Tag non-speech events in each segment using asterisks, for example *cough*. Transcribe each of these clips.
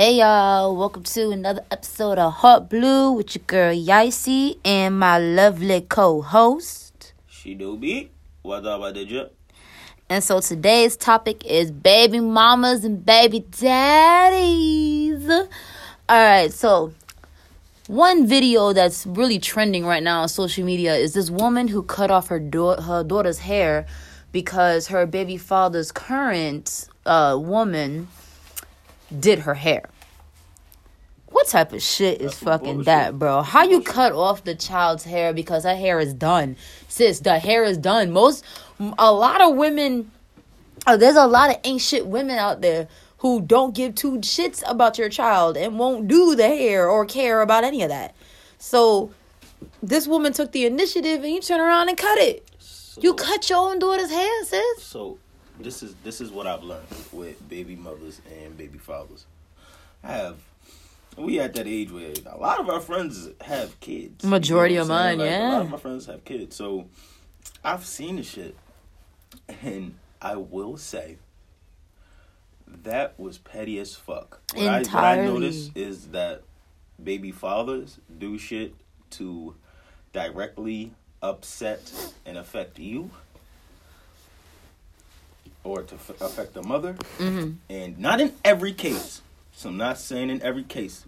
Hey y'all, welcome to another episode of Hot Blue with your girl Yicey and my lovely co-host. She do be. What up, I did you? And so today's topic is baby mamas and baby daddies. All right, so one video that's really trending right now on social media is this woman who cut off her da- her daughter's hair because her baby father's current uh, woman did her hair. What type of shit is That's fucking bullshit. that, bro? How you cut off the child's hair because her hair is done? Sis, the hair is done. Most, a lot of women, uh, there's a lot of ain't shit women out there who don't give two shits about your child and won't do the hair or care about any of that. So, this woman took the initiative and you turn around and cut it. So, You cut your own daughter's hair, sis. So this is this is what I've learned with baby mothers and baby fathers. I have. We at that age where a lot of our friends have kids. You know Majority of mine, Like, A lot of my friends have kids, so I've seen the shit, and I will say that was petty as fuck. What I, what I Entirely. noticed is that baby fathers do shit to directly upset and affect you or to f- affect the mother. Mm-hmm. and not in every case. So i'm not saying in every case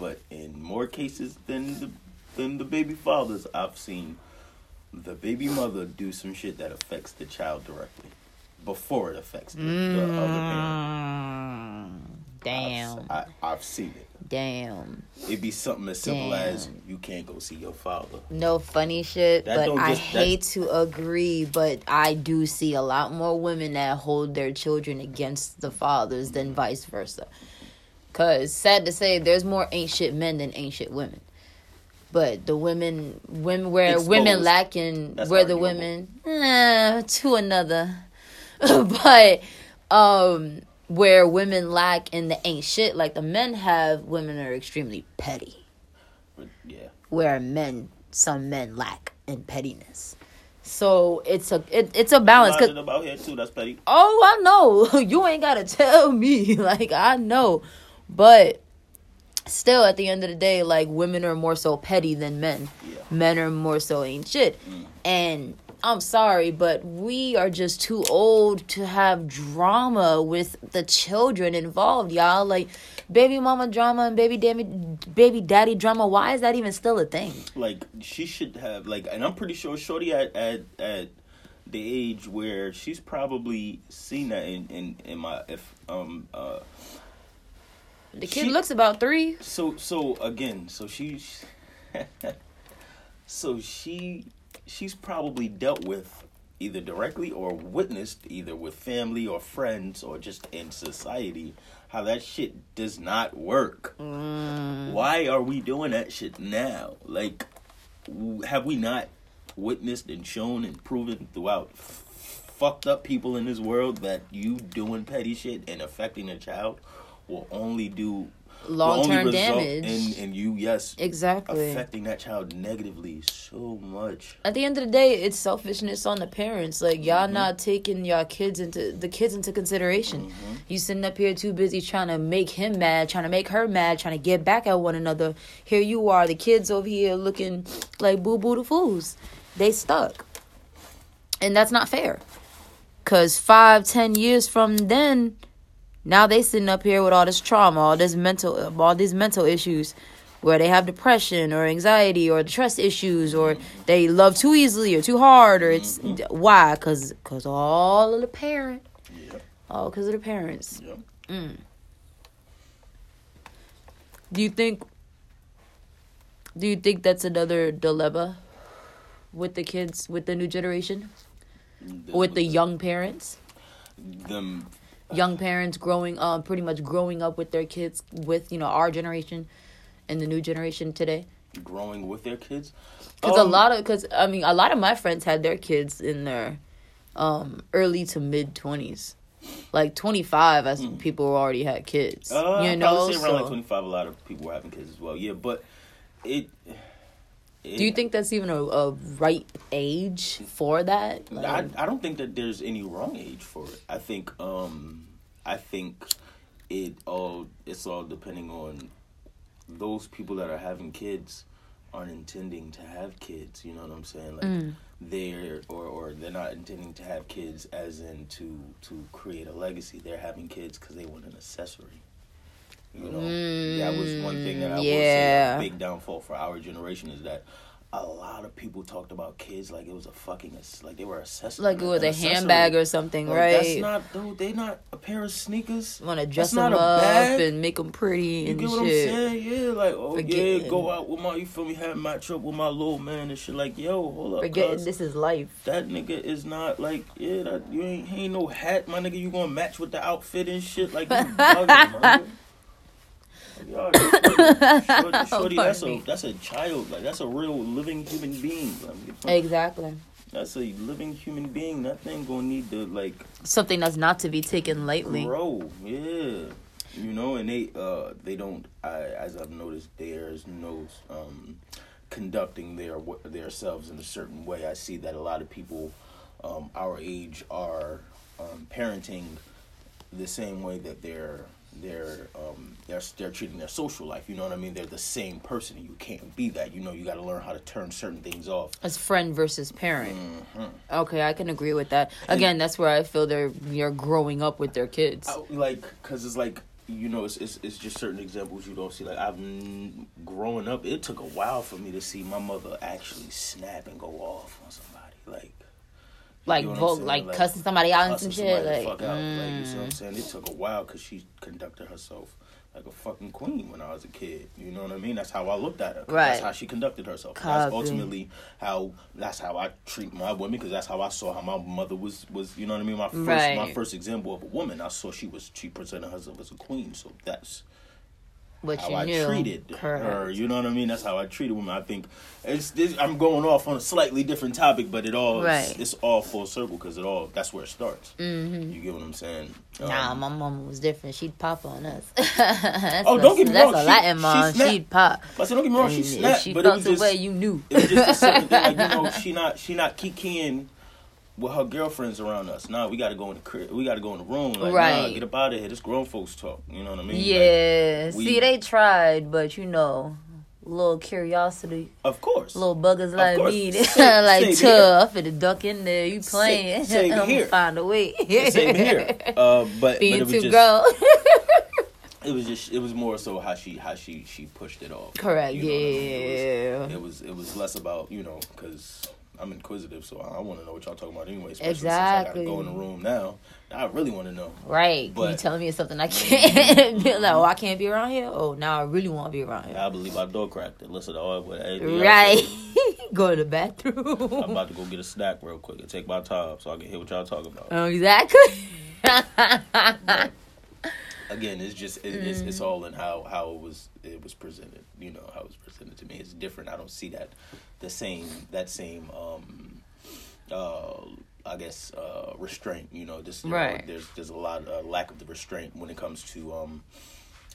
but in more cases than the than the baby fathers i've seen the baby mother do some shit that affects the child directly before it affects the, the other parent. Mm, damn. I've, I, I've seen it Damn. it'd be something as simple as you can't go see your father No funny shit, That but I just- hate to agree, but I do see a lot more women that hold their children against the fathers than vice versa. Cause sad to say, there's more ain't shit men than shit women. But the women, women where women lacking, That's where the women, eh, to another, *laughs* but um, where women lack in the ain't shit like the men have, women are extremely petty yeah where men some men lack in pettiness. So it's a it, it's a balance. 'cause- lot of them out here too that's petty oh, I know *laughs* you ain't gotta tell me. *laughs* Like I know, but still, at the end of the day, like women are more so petty than men. Yeah. Men are more so ain't shit. Mm. And I'm sorry, but we are just too old to have drama with the children involved, y'all. Like baby mama drama and baby daddy baby daddy drama. Why is that even still a thing? like she should have like and i'm pretty sure shorty at at at the age where she's probably seen that in in, in my if um uh The kid She- looks about three. so so again so she *laughs* so she she's probably dealt with either directly or witnessed either with family or friends or just in society how that shit does not work. Mm. Why are we doing that shit now? Like have we not witnessed and shown and proven throughout f- fucked up people in this world that you doing petty shit and affecting a child will only do Long term damage. And in you yes Exactly. affecting that child negatively so much At the end of the day, it's selfishness on the parents. Like y'all Mm-hmm. not taking your kids into the kids into consideration. Mm-hmm. You sitting up here too busy trying to make him mad, trying to make her mad, trying to get back at one another. Here you are, the kids over here looking like boo boo the fools. They stuck, and that's not fair. Cause five, ten years from then, now they sitting up here with all this trauma, all this mental, all these mental issues, where they have depression or anxiety or trust issues, or they love too easily or too hard, or it's why? Cause, cause all of the parent, all cause of the parents. yep mm. Do you think? Do you think that's another dilemma with the kids, with the new generation, with the young parents? them young parents growing um pretty much growing up with their kids with you know our generation and the new generation today growing with their kids because a Um, lot of because i mean a lot of my friends had their kids in their um early to mid 20s like 25 as people already had kids Hmm. Uh, you know probably say around like 25, a lot of people were having kids as well. Yeah, but it. It do you think that's even a, a right age for that I, I don't think that there's any wrong age for it. I think um I think it all it's all depending on those people that are having kids aren't intending to have kids. You know what I'm saying? Like Mm. they're or or they're not intending to have kids as in to to create a legacy. They're having kids because they want an accessory. You know, that was one thing that I will say. A big downfall for our generation is that. A lot of people talked about kids like it was a fucking like they were accessory. Like it was a accessory. handbag or something, Like, right? That's not dude. They not a pair of sneakers. Want to dress them up bag. and make them pretty You and get what shit. I'm saying? Yeah, like oh yeah, go out with my you feel me, have match up with my little man and shit. Like yo, hold up, Forgetting this is life. That nigga is not like yeah, that you ain't he ain't no hat, my nigga. You gonna match with the outfit and shit like you bugging, *laughs* Shorty, shorty, that's a that's a child, like that's a real living human being. Exactly. that's a living human being. That thing gonna need to like Something that's not to be taken lightly. grow. Yeah, you know, and they uh they don't. I as I've noticed, there's no um conducting their their selves in a certain way. I see that a lot of people um our age are um parenting the same way that they're they're um they're they're treating their social life. You know what I mean? They're the same person. You can't be that. You know, you got to learn how to turn certain things off. As friend versus parent. Mhm. Okay, I can agree with that. Again, that's where I feel they're you're growing up with their kids. I- like because it's like you know it's, it's it's just certain examples you don't see like i've n- growing up it took a while for me to see my mother actually snap and go off on you Like what I'm vote, saying? like, cussing somebody out and some shit. Like, fuck out. like you see what i'm mm. saying? It took a while because she conducted herself like a fucking queen when i was a kid. You know what i mean? That's how i looked at her. 'cause that's how she conducted herself. That's ultimately how that's how i treat my women because that's how i saw how my mother was was you know what i mean? My first my first example of a woman i saw she was she presented herself as a queen. So that's what how you I knew. treated Correct. her. You know what I mean? That's how I treated women. I think it's this, I'm going off on a slightly different topic, but it all Right. it's, it's all full circle because it all that's where it starts. hmm You get what I'm saying? Nah, Um, my mom was different. She'd pop on us. *laughs* Oh, a, don't get me wrong. That's a Latin she mom. snapped. She'd pop. but so don't get me wrong, she snapped, she but it was the just way you knew. it was just a certain thing. Like you know, *laughs* she not she not kikiing with her girlfriends around us. Nah, we got to go in the crib. We got to go in the room. Like, nah, Right. get up out of here. This grown folks talk. You know what I mean? Like, Yeah. we- See, they tried, but you know, little curiosity, of course. little buggers like course. me, Same- *laughs* like tough. tough, and duck in there. You playing? *laughs* same I'm here. find a way. *laughs* Same here. Uh, but but Being it was too just it was just it was more so how she how she she pushed it off. Correct. You know what I mean? Yeah. It was, it was it was less about you know because I'm inquisitive, so I, want to know what y'all talking about anyway. Especially Exactly. Since I gotta go in the room now. I really want to know. Right. But you telling me something I *laughs* can't be like, oh, I can't be around here? Oh, now I really want to be around here. I believe I door cracked it. Listen to all Right. *laughs* Go to the bathroom. I'm about to go get a snack real quick and take my time so I can hear what y'all talking about. Oh, exactly. Again, it's just it, it's Mm. it's all in how how it was it was presented. You know how it was presented to me. It's different. I don't see that the same that same um uh I guess uh restraint. You know, just you know, Right. there's there's a lot uh, lack of the restraint when it comes to um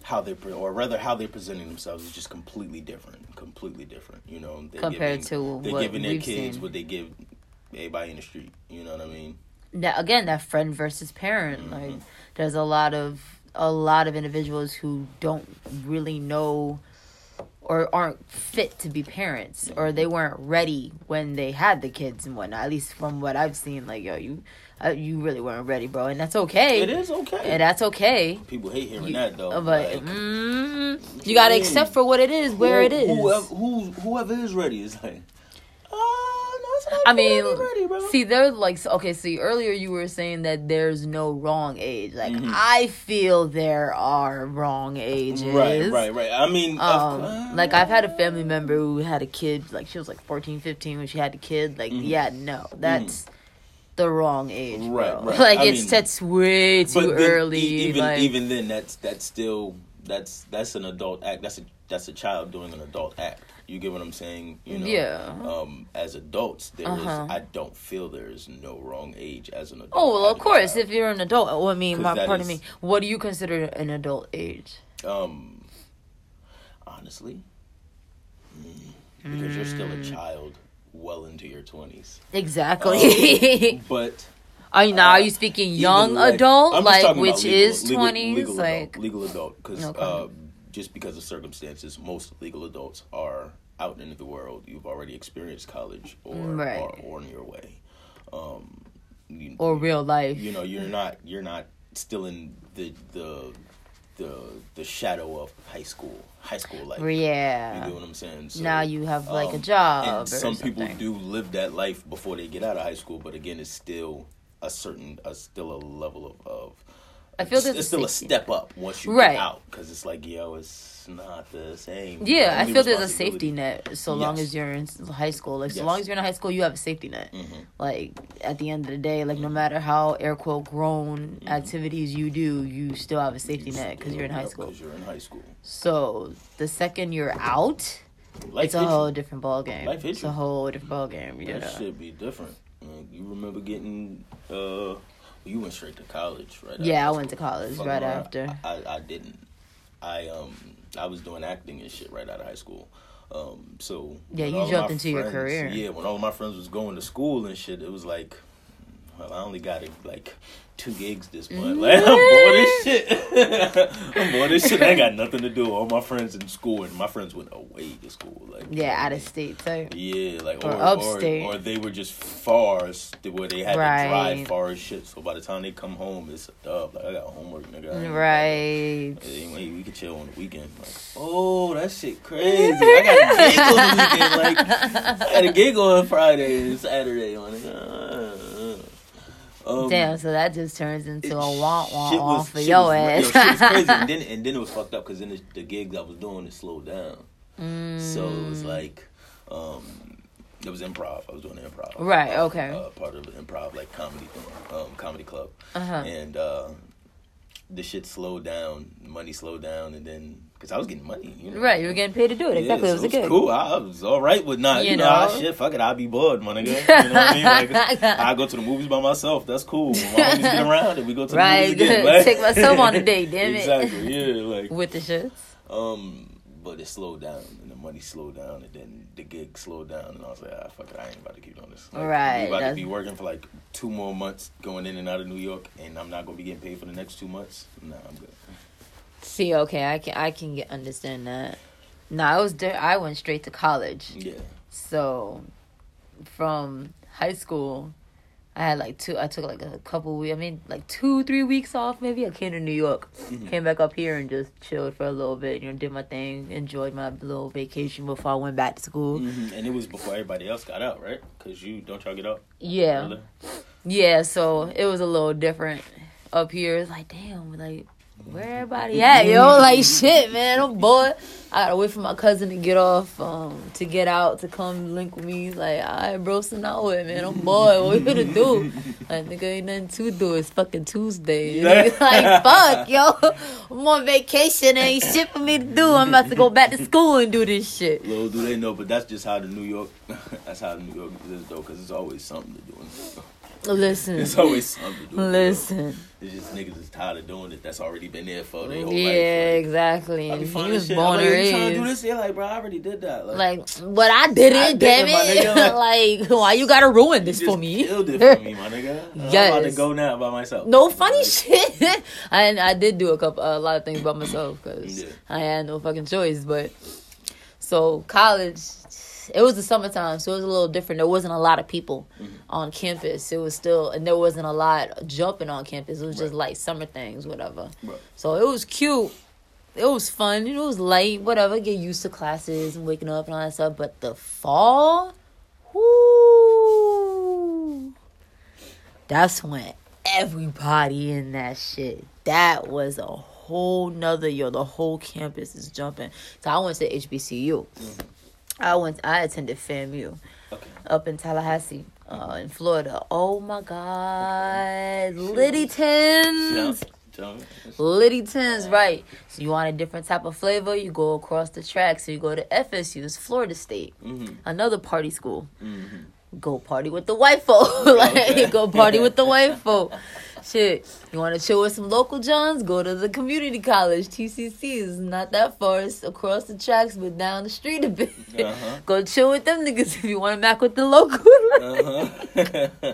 how they pre- or rather how they're presenting themselves is just completely different. Completely different. You know, they're Compared giving, to they're what giving their kids seen. what they give everybody in the street. You know what I mean? that again, that friend versus parent. Mhm. Like, there's a lot of a lot of individuals who don't really know or aren't fit to be parents or they weren't ready when they had the kids and whatnot. At least from what I've seen, like yo, you uh, you really weren't ready, bro, and that's okay. It is okay. And that's okay. People hate hearing You- that though. But Like, mm, you gotta accept for what it is, where it who- is. Whoever, who's, whoever is ready is like, no, it's not I mean, ready, bro. see, there's like, okay, see, earlier you were saying that there's no wrong age. Like, Mhm. I feel there are wrong ages. right, right, right. I mean, of- Um, like I've had a family member who had a kid, like she was like 14, 15 when she had a kid. Like, Mhm. yeah, no, that's the wrong age, bro. Right, right. Like I it's mean, that's way too but then early. e- even like, even then, that's that's still that's that's an adult act. That's a that's a child doing an adult act. You get what I'm saying? You know. Yeah. Um, as adults, there is- Uh-huh. I don't feel there is no wrong age as an adult. oh well, of course, if you're an adult. Well, I mean, my, pardon is- me. What do you consider an adult age? Um, honestly, mm, because you're still a child, well into your twenties. Exactly. *laughs* But Are you now? Are you speaking young Even, adult, like which legal- is twenties, legal like adult, legal adult, because Okay. uh, just because of circumstances, most legal adults are out into the world. You've already experienced college, or Right. or, or on your way. Um, you, or real life? you know, you're not you're not still in the the the the shadow of high school, high school life. Yeah, you get what I'm saying? So, now you have like a um, job. and some people do live that life before they get out of high school, but again, it's still a certain, a, still a level of. of I feel it's, there's it's still a step up once you Right. get out because it's like yo, it's not the same. Yeah, I feel there's a safety net so long as you're in high school. Like, so long as you're in high school, you have a safety net. Mhm. Like, at the end of the day, like, no matter how air quote grown activities you do, you still have a safety net because you're in high school. Because you're in high school. So, the second you're out, Life it's a hit you. whole different ball game. Life It's a whole different ball game. That Yeah. should be different. Like, you remember getting? uh You went straight to college, right? Yeah, I went to college Fuck right around. after. I, I didn't. I um I was doing acting and shit right out of high school. Um, so Yeah, you jumped into your career. Yeah, when all of my friends was going to school and shit, it was like, well, I only got like two gigs this month. *laughs* Like I'm bored as shit. *laughs* I'm bored as shit. I ain't got nothing to do. All my friends in school and my friends went away to school. Like Yeah, out of state too. yeah, like Or or, or, upstate. or they were just far where they had Right. to drive far as shit. So by the time they come home, it's a dub. Like I got homework, nigga. Right. Anyway, we can chill on the weekend. Like, oh, that shit crazy. I got a gig on the weekend. Like, I a gig on Friday and Saturday on it. Uh, um, Damn, so that just turns into a wah wah shit for shit your was- ass. yo, was crazy. *laughs* And then, and then it was fucked up because then the, the gigs I was doing it slowed down. So it Mm. was like, um, it was improv. I was doing improv. Right, okay. Uh, part of the improv like comedy um, comedy club, Uh-huh. and uh, the shit slowed down. Money slowed down, and then because I was getting money, you know. Right, you were getting paid to do it. Yeah, Exactly. so it was a good. cool. I, I was all right with not, you, You know, know? shit, fuck it, I'll be bored, my nigga. You know what I mean? Like, *laughs* I go to the movies by myself. That's cool. My homies get around, and we go to the Right, movies again. *laughs* Like- Take myself on a date, damn it. *laughs* Exactly. Yeah, like With the shits. um, but it slowed down, and the money slowed down, and then the gig slowed down, and I was like, ah, fuck it, I ain't about to keep doing this. Like, Right, we about to be working for like two more months, going in and out of New York, and I'm not gonna be getting paid for the next two months. Nah, I'm good. See, okay, I can I can get understand that. No, I was there. I went straight to college. Yeah. So, from high school, I had like two. I took like a couple weeks. I mean, like two, three weeks off. Maybe I came to New York, Mhm. came back up here and just chilled for a little bit. You know, did my thing, enjoyed my little vacation before I went back to school. Mhm. And it was before everybody else got out, right? Cause you don't y'all get out. Yeah, early? yeah. So it was a little different up here. It's like, damn, like where everybody at, yo? Like shit, man. I'm bored. I gotta wait for my cousin to get off, um, to get out to come link with me. He's like, alright, bro, so now what, man? I'm bored. What we gonna do? *laughs* Like, nigga, ain't nothing to do. It's fucking Tuesday. *laughs* like, fuck, yo. I'm on vacation. Ain't shit for me to do. I'm about to go back to school and do this shit. Little do they know, but that's just how the New York. *laughs* that's how the New York is though, cause it's always something to do. Listen, It's always something to do. listen. It's just niggas is tired of doing it. That's already been there for their whole Yeah, life. Like, exactly. I be he was shit. born I'm like, you trying to do this? Yeah, like, bro, I already did that. Like, Like, but I did I it, damn it, it. like, why you gotta ruin this for me? Killed it for me, my nigga. I'm about to go now by myself. No funny shit. *laughs* I I did do a couple a lot of things by myself because Yeah. I had no fucking choice. But so college, it was the summertime, so it was a little different. There wasn't a lot of people Mm-hmm. on campus. It was still, and there wasn't a lot jumping on campus. It was just like summer things, whatever. Right. So it was cute. It was fun. It was light, whatever. Get used to classes and waking up and all that stuff. But the fall, whoo, that's when everybody in that shit. That was a whole nother yo. The whole campus is jumping. So I went to HBCU. I went. I attended FAMU Okay. up in Tallahassee, uh, in Florida. Oh my God, Liddy Tins. Liddy Tins, right. So you want a different type of flavor, you go across the track. So you go to FSU, it's Florida State, Mm-hmm. another party school. Mm-hmm. Go party with the white folk. *laughs* like, Okay. go party with the white folk. *laughs* Shit. You want to chill with some local Johns? Go to the community college. TCC is not that far. It's across the tracks, but down the street a bit. Uh-huh. *laughs* Go chill with them niggas if you want to mac with the local. Uh-huh. *laughs*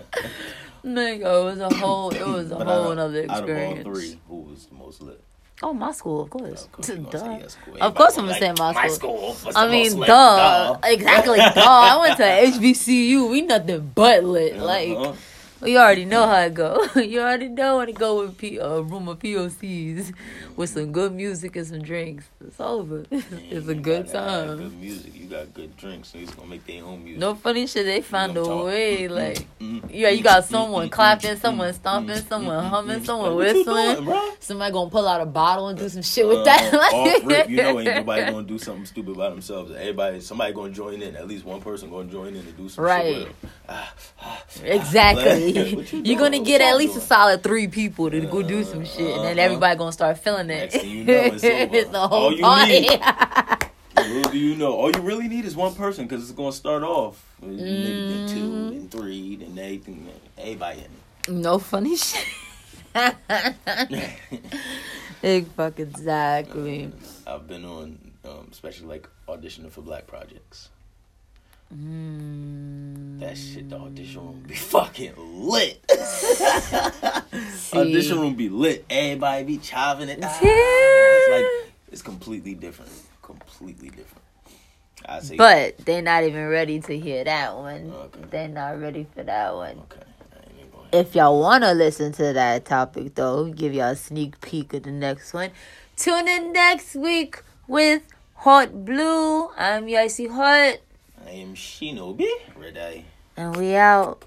Nigga, it was a whole, it was a whole out, other of- out of all experience. three, who was the most lit? Oh, my school, of course. Of course you gonna Duh. say your school. Of course I'm Everybody gonna say my like, school. was I mean, lit. duh. Exactly, duh. I went to *laughs* HBCU. We nothing but lit. Like, Uh-huh. You already know how it go. *laughs* you already know when to go with P- a room of POCs with some good music and some drinks. It's over. *laughs* *laughs* it's a good time. Good music. You got good drinks, so he's gonna make their own music. No funny shit. They found a talk. way. Like, yeah, you got someone clapping, someone stomping, someone mm, humming, mm. someone Like, what you whistling. doing. Somebody gonna pull out a bottle and do some shit with Uh, that. rip, you know, ain't nobody gonna do something stupid by themselves. Everybody, somebody gonna join in. At least one person gonna join in and do some Right. shit with *sighs* Exactly. You *laughs* You're gonna get at least a solid three people to go do some shit, and then Uh-huh. everybody gonna start feeling it. You know, it's *laughs* it's the All whole you party. need- *laughs* Little do you know, all you really need is one person because it's gonna start off. Maybe then two, then three, then eight, then everybody no funny shit. fuck exactly. I've been on, um, especially like auditioning for black projects. Mm, That shit, the audition room be fucking lit. *laughs* audition room be lit. Everybody be chaving it. Ah, Yeah. It's like it's completely different. Completely different. I see. But they're not even ready to hear that one. Okay. They're not ready for that one. okay, I ain't even going. If y'all want to listen to that topic, though, give y'all a sneak peek of the next one. Tune in next week with Hot Blue. I'm Yicey Hot, I am Shinobi. Red Eye. and we out.